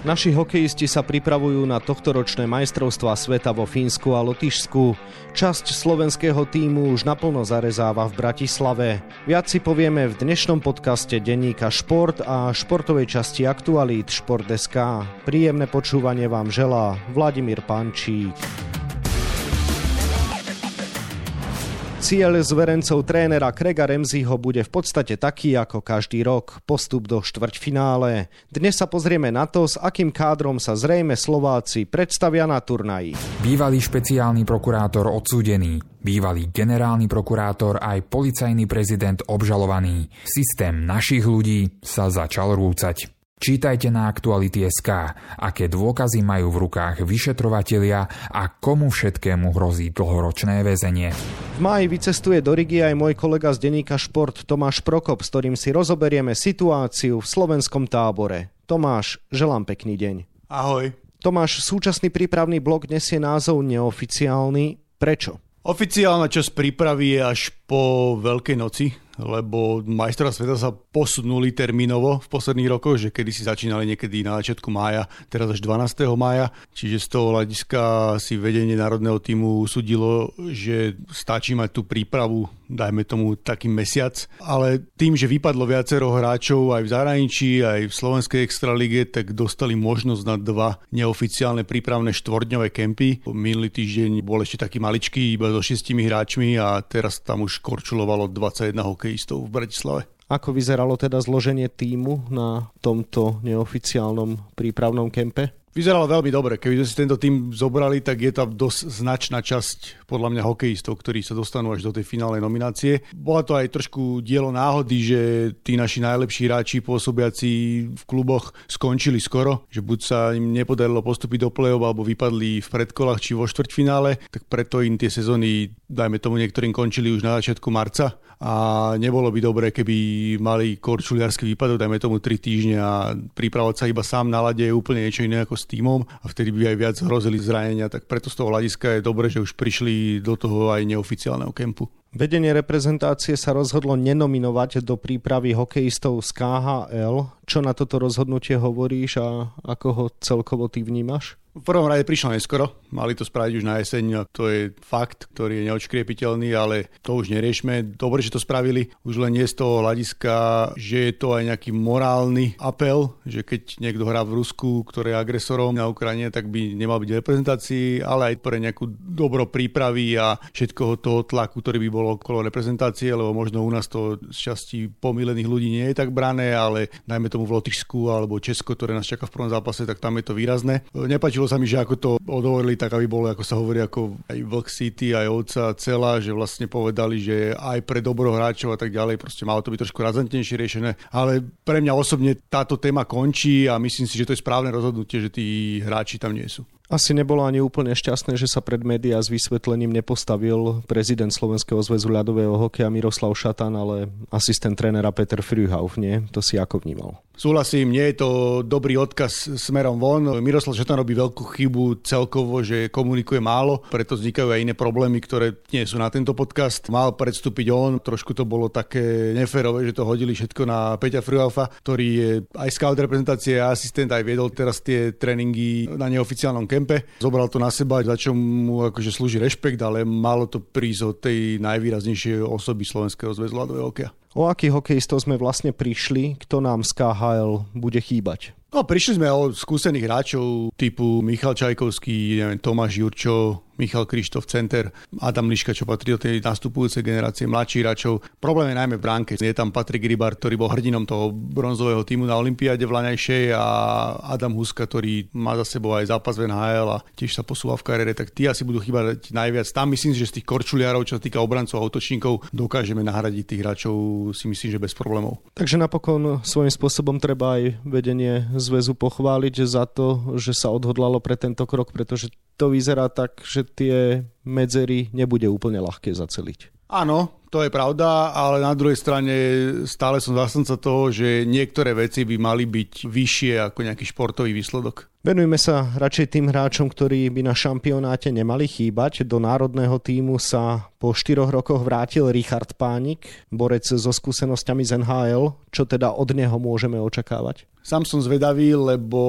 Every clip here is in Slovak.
Naši hokejisti sa pripravujú na tohtoročné majstrovstvá sveta vo Fínsku a Lotyšsku. Časť slovenského týmu už naplno zarezáva v Bratislave. Viac si povieme v dnešnom podcaste denníka Šport a športovej časti Aktualít Šport.sk. Príjemné počúvanie vám želá Vladimír Pančík. Cieľ zverencov trénera Krega Remziho bude v podstate taký ako každý rok, postup do štvrťfinále. Dnes sa pozrieme na to, s akým kádrom sa zrejme Slováci predstavia na turnaji. Bývalý špeciálny prokurátor odsúdený, bývalý generálny prokurátor aj policajný prezident obžalovaný. Systém našich ľudí sa začal rúcať. Čítajte na Aktuality.sk, aké dôkazy majú v rukách vyšetrovatelia a komu všetkému hrozí dlhoročné väzenie. V máji vycestuje do Rigi aj môj kolega z denníka Šport Tomáš Prokop, s ktorým si rozoberieme situáciu v slovenskom tábore. Tomáš, želám pekný deň. Ahoj. Tomáš, súčasný prípravný blok nesie názov neoficiálny. Prečo? Oficiálna časť prípravy je až po Veľkej noci, lebo majstra sveta sa posunuli termínovo v posledných rokoch, že kedy si začínali niekedy na začiatku mája, teraz až 12. mája, čiže z toho hľadiska si vedenie národného týmu usudilo, že stačí mať tú prípravu, dajme tomu taký mesiac, ale tým, že vypadlo viacero hráčov aj v zahraničí, aj v slovenskej extralige, tak dostali možnosť na dva neoficiálne prípravné štvordňové kempy. Minulý týždeň bol ešte taký maličký, iba so šestimi hráčmi a teraz tam už korčulovalo 21 hokej hokejistov v Bratislave. Ako vyzeralo teda zloženie týmu na tomto neoficiálnom prípravnom kempe? Vyzeralo veľmi dobre. Keby sme si tento tým zobrali, tak je tam dosť značná časť podľa mňa hokejistov, ktorí sa dostanú až do tej finálnej nominácie. Bola to aj trošku dielo náhody, že tí naši najlepší hráči pôsobiaci v kluboch skončili skoro, že buď sa im nepodarilo postúpiť do play-off alebo vypadli v predkolách či vo štvrťfinále, tak preto im tie sezóny, dajme tomu niektorým končili už na začiatku marca a nebolo by dobré, keby mali korčuliarský výpadok, dajme tomu 3 týždne a pripravovať sa iba sám na lade je úplne niečo iné ako s týmom a vtedy by aj viac hrozili zranenia, tak preto z toho hľadiska je dobré, že už prišli do toho aj neoficiálneho kempu. Vedenie reprezentácie sa rozhodlo nenominovať do prípravy hokejistov z KHL. Čo na toto rozhodnutie hovoríš a ako ho celkovo ty vnímaš? V prvom rade prišlo neskoro, mali to spraviť už na jeseň to je fakt, ktorý je neočkriepiteľný, ale to už neriešme. Dobre, že to spravili, už len nie z toho hľadiska, že je to aj nejaký morálny apel, že keď niekto hrá v Rusku, ktoré je agresorom na Ukrajine, tak by nemal byť v reprezentácii, ale aj pre nejakú dobro prípravy a všetkoho toho tlaku, ktorý by bol okolo reprezentácie, lebo možno u nás to z časti pomílených ľudí nie je tak brané, ale najmä tomu v Lotyšsku alebo Česko, ktoré nás čaká v prvom zápase, tak tam je to výrazné. Nepačilo sa mi, že ako to odhovorili, tak aby bolo, ako sa hovorí, ako aj Vlk City, aj Ovca celá, že vlastne povedali, že aj pre dobro hráčov a tak ďalej, proste malo to byť trošku razantnejšie riešené. Ale pre mňa osobne táto téma končí a myslím si, že to je správne rozhodnutie, že tí hráči tam nie sú. Asi nebolo ani úplne šťastné, že sa pred médiá s vysvetlením nepostavil prezident Slovenského zväzu ľadového hokeja Miroslav Šatan, ale asistent trénera Peter Frühauf, nie? To si ako vnímal? Súhlasím, nie je to dobrý odkaz smerom von. Miroslav Šatan robí veľkú chybu celkovo, že komunikuje málo, preto vznikajú aj iné problémy, ktoré nie sú na tento podcast. Mal predstúpiť on, trošku to bolo také neférové, že to hodili všetko na Peťa Fruhaufa, ktorý je aj scout reprezentácie asistent, aj viedol teraz tie tréningy na neoficiálnom kempe. Zobral to na seba, za čo mu akože slúži rešpekt, ale malo to prísť od tej najvýraznejšej osoby Slovenského zväzu ľadového hokeja. O akých hokejistov sme vlastne prišli, kto nám z KHL bude chýbať? No, prišli sme o skúsených hráčov typu Michal Čajkovský, neviem, Tomáš Jurčo, Michal Krištof Center, Adam Liška, čo patrí do tej nastupujúcej generácie mladších hráčov. Problém je najmä v bránke. Je tam Patrik Rybar, ktorý bol hrdinom toho bronzového týmu na Olympiáde v Lanajšej a Adam Huska, ktorý má za sebou aj zápas v NHL a tiež sa posúva v kariére, tak tí asi budú chýbať najviac. Tam myslím že z tých korčuliarov, čo sa týka obrancov a útočníkov, dokážeme nahradiť tých hráčov si myslím, že bez problémov. Takže napokon svojím spôsobom treba aj vedenie zväzu pochváliť za to, že sa odhodlalo pre tento krok, pretože to vyzerá tak, že tie medzery nebude úplne ľahké zaceliť. Áno, to je pravda, ale na druhej strane stále som zastanca toho, že niektoré veci by mali byť vyššie ako nejaký športový výsledok. Venujme sa radšej tým hráčom, ktorí by na šampionáte nemali chýbať. Do národného týmu sa po štyroch rokoch vrátil Richard Pánik, borec so skúsenosťami z NHL. Čo teda od neho môžeme očakávať? Sám som zvedavý, lebo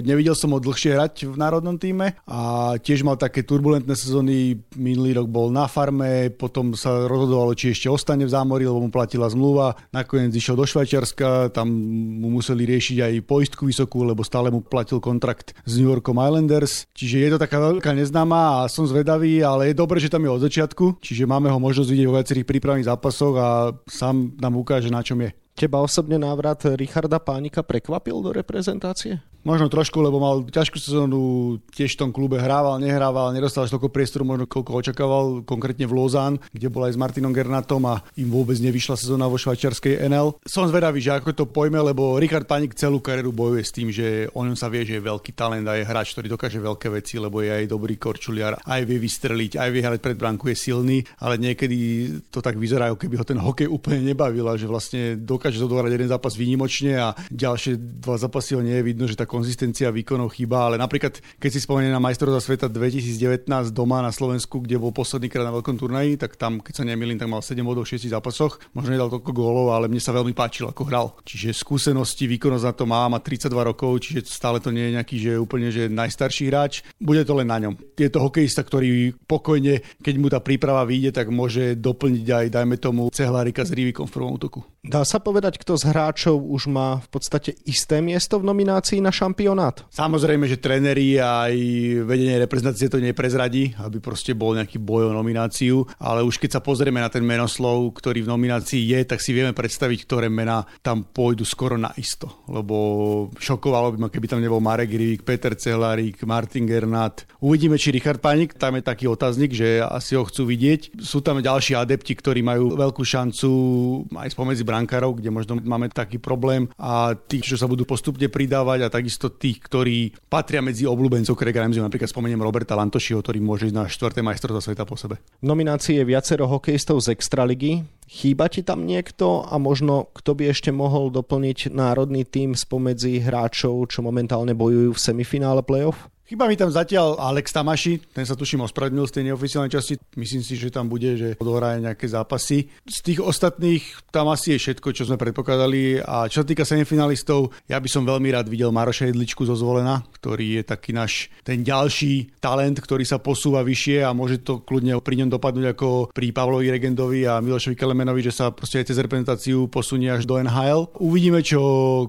nevidel som ho dlhšie hrať v národnom týme a tiež mal také turbulentné sezóny. Minulý rok bol na farme, potom sa rozhodovalo, či ešte ostane v zámori, lebo mu platila zmluva. Nakoniec išiel do Švajčiarska, tam mu museli riešiť aj poistku vysokú, lebo stále mu platil kontrakt s New Yorkom Islanders. Čiže je to taká veľká neznáma a som zvedavý, ale je dobré, že tam je od začiatku, čiže máme ho možnosť vidieť vo viacerých prípravných zápasoch a sám nám ukáže, na čom je. Teba osobne návrat Richarda Pánika prekvapil do reprezentácie? Možno trošku, lebo mal ťažkú sezónu, tiež v tom klube hrával, nehrával, nedostal toľko priestoru, možno koľko očakával, konkrétne v Lozán, kde bol aj s Martinom Gernatom a im vôbec nevyšla sezóna vo švajčiarskej NL. Som zvedavý, že ako to pojme, lebo Richard Panik celú kariéru bojuje s tým, že o ňom sa vie, že je veľký talent a je hráč, ktorý dokáže veľké veci, lebo je aj dobrý korčuliar, aj vie vystreliť, aj vie hrať pred bránku, je silný, ale niekedy to tak vyzerá, ako keby ho ten hokej úplne nebavil a že vlastne dokáže zodohrať jeden zápas výnimočne a ďalšie dva zápasy ho nie je vidno, že tak konzistencia výkonov chýba, ale napríklad keď si spomeniem na majstrovstvá sveta 2019 doma na Slovensku, kde bol posledný krát na veľkom turnaji, tak tam, keď sa nemýlim, tak mal 7 bodov v 6 zápasoch. Možno nedal toľko gólov, ale mne sa veľmi páčil, ako hral. Čiže skúsenosti, výkonnosť na to má, má 32 rokov, čiže stále to nie je nejaký, že úplne že najstarší hráč. Bude to len na ňom. Je to hokejista, ktorý pokojne, keď mu tá príprava vyjde, tak môže doplniť aj, dajme tomu, cehlárika s Rivikom v prvom útoku. Dá sa povedať, kto z hráčov už má v podstate isté miesto v nominácii na šampionát? Samozrejme, že tréneri aj vedenie reprezentácie to neprezradí, aby proste bol nejaký boj o nomináciu, ale už keď sa pozrieme na ten menoslov, ktorý v nominácii je, tak si vieme predstaviť, ktoré mená tam pôjdu skoro na isto, lebo šokovalo by ma, keby tam nebol Marek Rivík, Peter Cehlarík, Martin Gernat. Uvidíme, či Richard Panik, tam je taký otáznik, že asi ho chcú vidieť. Sú tam ďalší adepti, ktorí majú veľkú šancu aj spomedzi brankárov, kde možno máme taký problém a tí, čo sa budú postupne pridávať a takisto tých, ktorí patria medzi obľúbencov Craig Ramsey, napríklad spomeniem Roberta Lantošiho, ktorý môže ísť na 4. majstrovstvo sveta po sebe. V nominácii je viacero hokejistov z Extraligy. Chýba ti tam niekto a možno kto by ešte mohol doplniť národný tým spomedzi hráčov, čo momentálne bojujú v semifinále playoff? Chyba mi tam zatiaľ Alex Tamaši, ten sa tuším ospravedlnil z tej neoficiálnej časti, myslím si, že tam bude, že odohraje nejaké zápasy. Z tých ostatných tam asi je všetko, čo sme predpokladali a čo sa týka semifinalistov, ja by som veľmi rád videl Maroša Jedličku zo Zvolena, ktorý je taký náš ten ďalší talent, ktorý sa posúva vyššie a môže to kľudne pri ňom dopadnúť ako pri Pavlovi Regendovi a Milošovi Kelemenovi, že sa proste aj cez reprezentáciu posunie až do NHL. Uvidíme, čo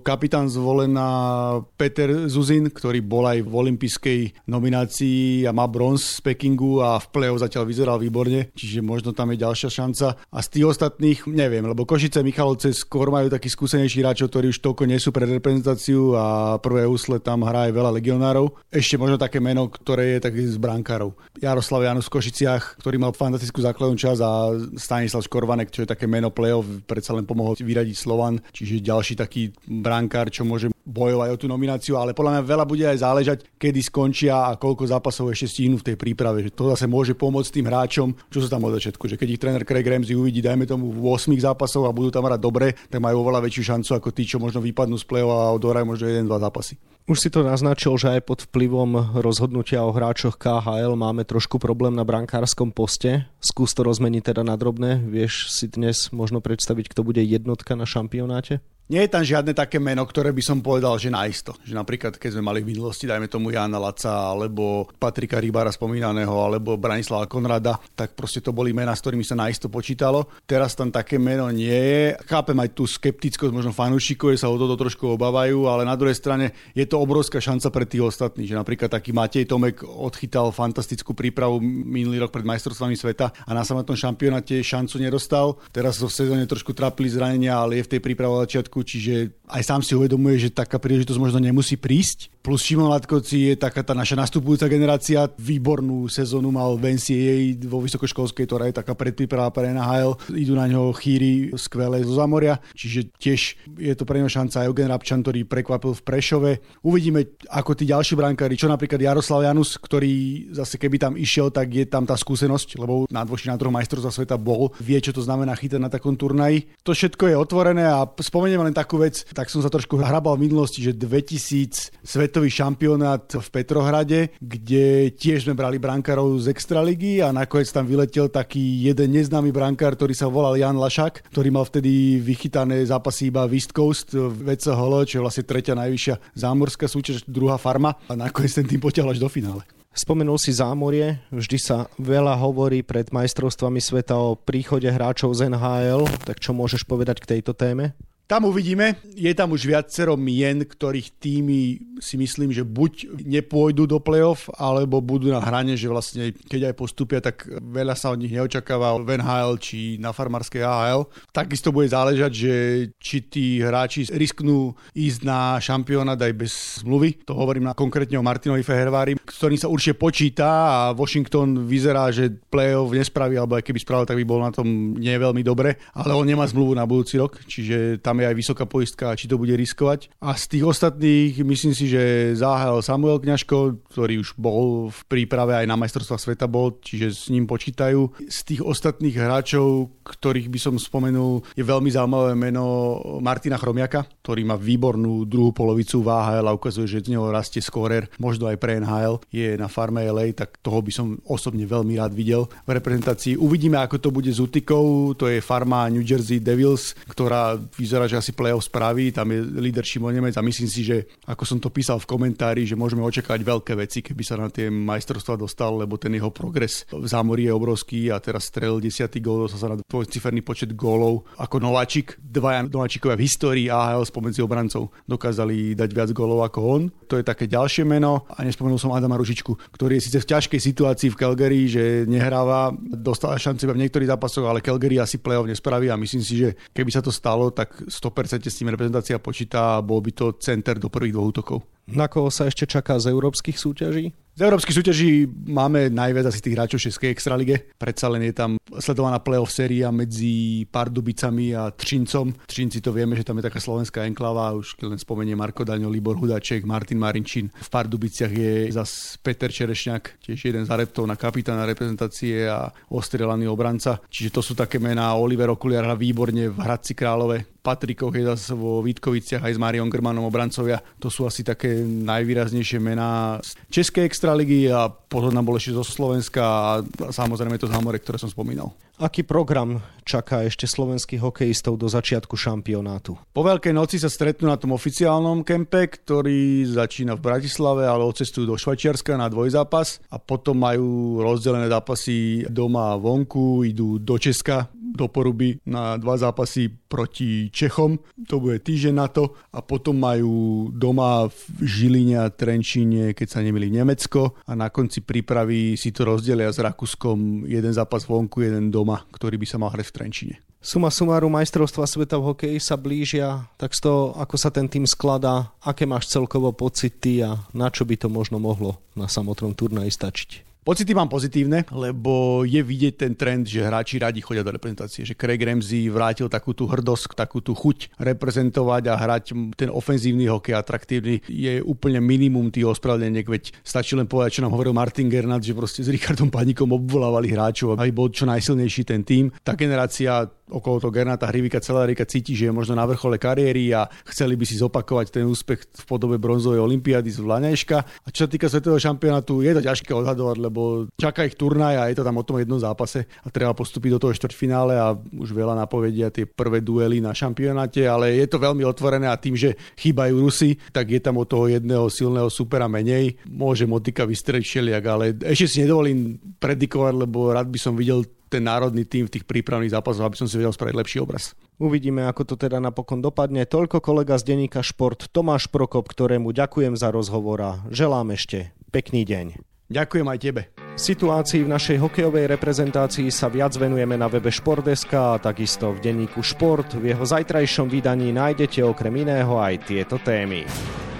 kapitán Zvolena Peter Zuzin, ktorý bol aj v olympijskej európskej nominácii a má bronz z Pekingu a v play-off zatiaľ vyzeral výborne, čiže možno tam je ďalšia šanca. A z tých ostatných neviem, lebo Košice Michalovce skôr majú takí skúsenejší hráčov, ktorí už toľko nie sú pre reprezentáciu a prvé úsle tam hrá aj veľa legionárov. Ešte možno také meno, ktoré je taký z brankárov. Jaroslav Janus v Košiciach, ktorý mal fantastickú základnú čas a Stanislav Škorvanek, čo je také meno play-off, predsa len pomohol vyradiť Slovan, čiže ďalší taký brankár, čo môže bojovať o tú nomináciu, ale podľa mňa veľa bude aj záležať, kedy skončia a koľko zápasov ešte stihnú v tej príprave. Že to zase môže pomôcť tým hráčom, čo sú tam od začiatku. Že keď ich tréner Craig Ramsey uvidí, dajme tomu v 8 zápasov a budú tam hrať dobre, tak majú oveľa väčšiu šancu ako tí, čo možno vypadnú z play a odohrajú možno 1-2 zápasy. Už si to naznačil, že aj pod vplyvom rozhodnutia o hráčoch KHL máme trošku problém na brankárskom poste. Skús to rozmeniť teda na drobné. Vieš si dnes možno predstaviť, kto bude jednotka na šampionáte? Nie je tam žiadne také meno, ktoré by som povedal, že naisto. Že napríklad, keď sme mali v minulosti, dajme tomu Jana Laca, alebo Patrika Rybára spomínaného, alebo Branislava Konrada, tak proste to boli mená, s ktorými sa naisto počítalo. Teraz tam také meno nie je. Chápem aj tú skeptickosť možno fanúšikov, že sa o toto trošku obávajú, ale na druhej strane je to obrovská šanca pre tých ostatných. Že napríklad taký Matej Tomek odchytal fantastickú prípravu minulý rok pred majstrovstvami sveta a na samotnom šampionáte šancu nedostal. Teraz v sezóne trošku trápili zranenia, ale je v tej príprave začiatku čiže aj sám si uvedomuje, že taká príležitosť možno nemusí prísť. Plus Šimon Latkoci je taká tá naša nastupujúca generácia. Výbornú sezónu mal v NCAA vo vysokoškolskej, ktorá je taká predpríprava pre NHL. Idú na ňo chýry skvelé zo Zamoria, čiže tiež je to pre neho šanca. Eugen Rabčan, ktorý prekvapil v Prešove. Uvidíme, ako tí ďalší brankári, čo napríklad Jaroslav Janus, ktorý zase keby tam išiel, tak je tam tá skúsenosť, lebo na dvoši na troch majstrovstvá sveta bol, vie, čo to znamená chytať na takom turnaji. To všetko je otvorené a spomeniem len takú vec, tak som sa trošku hrabal v minulosti, že 2000 svet svetový šampionát v Petrohrade, kde tiež sme brali brankárov z Extraligy a nakoniec tam vyletel taký jeden neznámy brankár, ktorý sa volal Jan Lašak, ktorý mal vtedy vychytané zápasy iba v East Coast VCHL, čo je vlastne tretia najvyššia zámorská súťaž, druhá farma a nakoniec ten tým potiahol až do finále. Spomenul si zámorie, vždy sa veľa hovorí pred majstrovstvami sveta o príchode hráčov z NHL, tak čo môžeš povedať k tejto téme? Tam uvidíme. Je tam už viacero mien, ktorých týmy si myslím, že buď nepôjdu do play-off, alebo budú na hrane, že vlastne keď aj postupia, tak veľa sa od nich neočakáva v NHL či na farmárskej AHL. Takisto bude záležať, že či tí hráči risknú ísť na šampionát aj bez zmluvy. To hovorím na konkrétne o Martinovi Fehervári, ktorým sa určite počíta a Washington vyzerá, že play-off nespraví, alebo aj keby spravil, tak by bol na tom nie veľmi dobre, ale on nemá zmluvu na budúci rok, čiže tam tam je aj vysoká poistka, či to bude riskovať. A z tých ostatných, myslím si, že záhal Samuel Kňažko, ktorý už bol v príprave aj na majstrovstvách sveta bol, čiže s ním počítajú. Z tých ostatných hráčov, ktorých by som spomenul, je veľmi zaujímavé meno Martina Chromiaka, ktorý má výbornú druhú polovicu v AHL a ukazuje, že z neho rastie skórer, možno aj pre NHL. Je na farme LA, tak toho by som osobne veľmi rád videl v reprezentácii. Uvidíme, ako to bude s Utikou, to je farma New Jersey Devils, ktorá vyzerá vyzerá, že asi playoff spraví, tam je líder Šimon Nemec a myslím si, že ako som to písal v komentári, že môžeme očakávať veľké veci, keby sa na tie majstrovstvá dostal, lebo ten jeho progres v zámorí je obrovský a teraz strelil 10 gólov, sa na dvojciferný počet gólov ako nováčik. Dvaja nováčikovia v histórii AHL spomedzi obrancov dokázali dať viac gólov ako on. To je také ďalšie meno a nespomenul som Adama Ružičku, ktorý je síce v ťažkej situácii v Calgary, že nehráva, dostal šance v niektorých zápasoch, ale Calgary asi playoff nespraví a myslím si, že keby sa to stalo, tak 100% s tým reprezentácia počíta a bol by to center do prvých dvoch útokov. Na koho sa ešte čaká z európskych súťaží? Z európskych súťaží máme najviac asi tých hráčov Českej extralige. Predsa len je tam sledovaná playoff séria medzi Pardubicami a Třincom. Třinci to vieme, že tam je taká slovenská enklava. Už keď len spomenie Marko Daňo, Libor Hudaček, Martin Marinčín. V Pardubiciach je zas Peter Čerešňák, tiež jeden z adeptov na kapitána reprezentácie a ostrelaný obranca. Čiže to sú také mená. Oliver Okuliar hrá výborne v Hradci Králové. Patrikov je zase vo Vítkoviciach aj s Mariom Grmanom obrancovia. To sú asi také najvýraznejšie mená z Českej extraligy a potom nám bol ešte zo Slovenska a samozrejme to z Hamore, ktoré som spomínal. Aký program čaká ešte slovenských hokejistov do začiatku šampionátu? Po Veľkej noci sa stretnú na tom oficiálnom kempe, ktorý začína v Bratislave, ale odcestujú do Švajčiarska na dvojzápas a potom majú rozdelené zápasy doma a vonku, idú do Česka do Poruby na dva zápasy proti Čechom. To bude týždeň na to a potom majú doma v Žiline a Trenčíne, keď sa nemili Nemecko a na konci prípravy si to rozdelia s Rakúskom jeden zápas vonku, jeden doma, ktorý by sa mal hrať v Trenčíne. Suma sumáru majstrovstva sveta v hokeji sa blížia, tak z toho, ako sa ten tým skladá, aké máš celkovo pocity a na čo by to možno mohlo na samotnom turnaji stačiť? Pocity mám pozitívne, lebo je vidieť ten trend, že hráči radi chodia do reprezentácie, že Craig Ramsey vrátil takú tú hrdosť, takú tú chuť reprezentovať a hrať ten ofenzívny hokej atraktívny. Je úplne minimum tých ospravedleniek, veď stačí len povedať, čo nám hovoril Martin Gernat, že proste s Richardom Panikom obvolávali hráčov, aby bol čo najsilnejší ten tým. Tá generácia okolo toho Gernata Hrivika celá rika cíti, že je možno na vrchole kariéry a chceli by si zopakovať ten úspech v podobe bronzovej olimpiády z Vlaňajška. A čo sa týka svetového šampionátu, je to ťažké odhadovať, lebo čaká ich turnaj a je to tam o tom jednom zápase a treba postúpiť do toho štvrťfinále a už veľa napovedia tie prvé duely na šampionáte, ale je to veľmi otvorené a tým, že chýbajú Rusy, tak je tam od toho jedného silného supera menej. Môže Motika vystreliť všelijak, ale ešte si nedovolím predikovať, lebo rád by som videl ten národný tým v tých prípravných zápasoch, aby som si vedel spraviť lepší obraz. Uvidíme, ako to teda napokon dopadne. Toľko kolega z denníka Šport Tomáš Prokop, ktorému ďakujem za rozhovor a želám ešte pekný deň. Ďakujem aj tebe. Situácii v našej hokejovej reprezentácii sa viac venujeme na webe Športdeska a takisto v denníku Šport. V jeho zajtrajšom vydaní nájdete okrem iného aj tieto témy.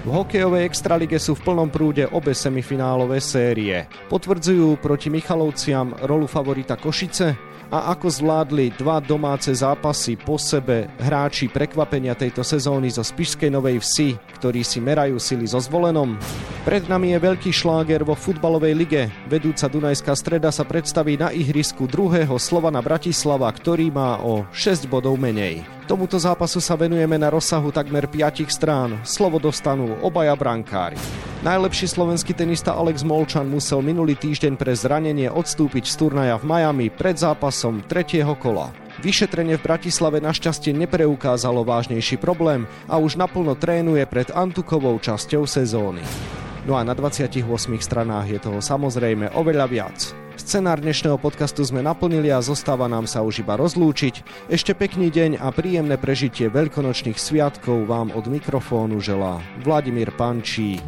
V hokejovej extralige sú v plnom prúde obe semifinálové série. Potvrdzujú proti Michalovciam rolu favorita Košice a ako zvládli dva domáce zápasy po sebe hráči prekvapenia tejto sezóny zo Spišskej Novej Vsi, ktorí si merajú sily so zvolenom. Pred nami je veľký šláger vo futbalovej lige. Vedúca Dunajská streda sa predstaví na ihrisku druhého Slovana Bratislava, ktorý má o 6 bodov menej. Tomuto zápasu sa venujeme na rozsahu takmer 5 strán. Slovo dostanú obaja brankári. Najlepší slovenský tenista Alex Molčan musel minulý týždeň pre zranenie odstúpiť z turnaja v Miami pred zápasom tretieho kola. Vyšetrenie v Bratislave našťastie nepreukázalo vážnejší problém a už naplno trénuje pred Antukovou časťou sezóny. No a na 28 stranách je toho samozrejme oveľa viac. Scenár dnešného podcastu sme naplnili a zostáva nám sa už iba rozlúčiť. Ešte pekný deň a príjemné prežitie veľkonočných sviatkov vám od mikrofónu želá Vladimír Pančík.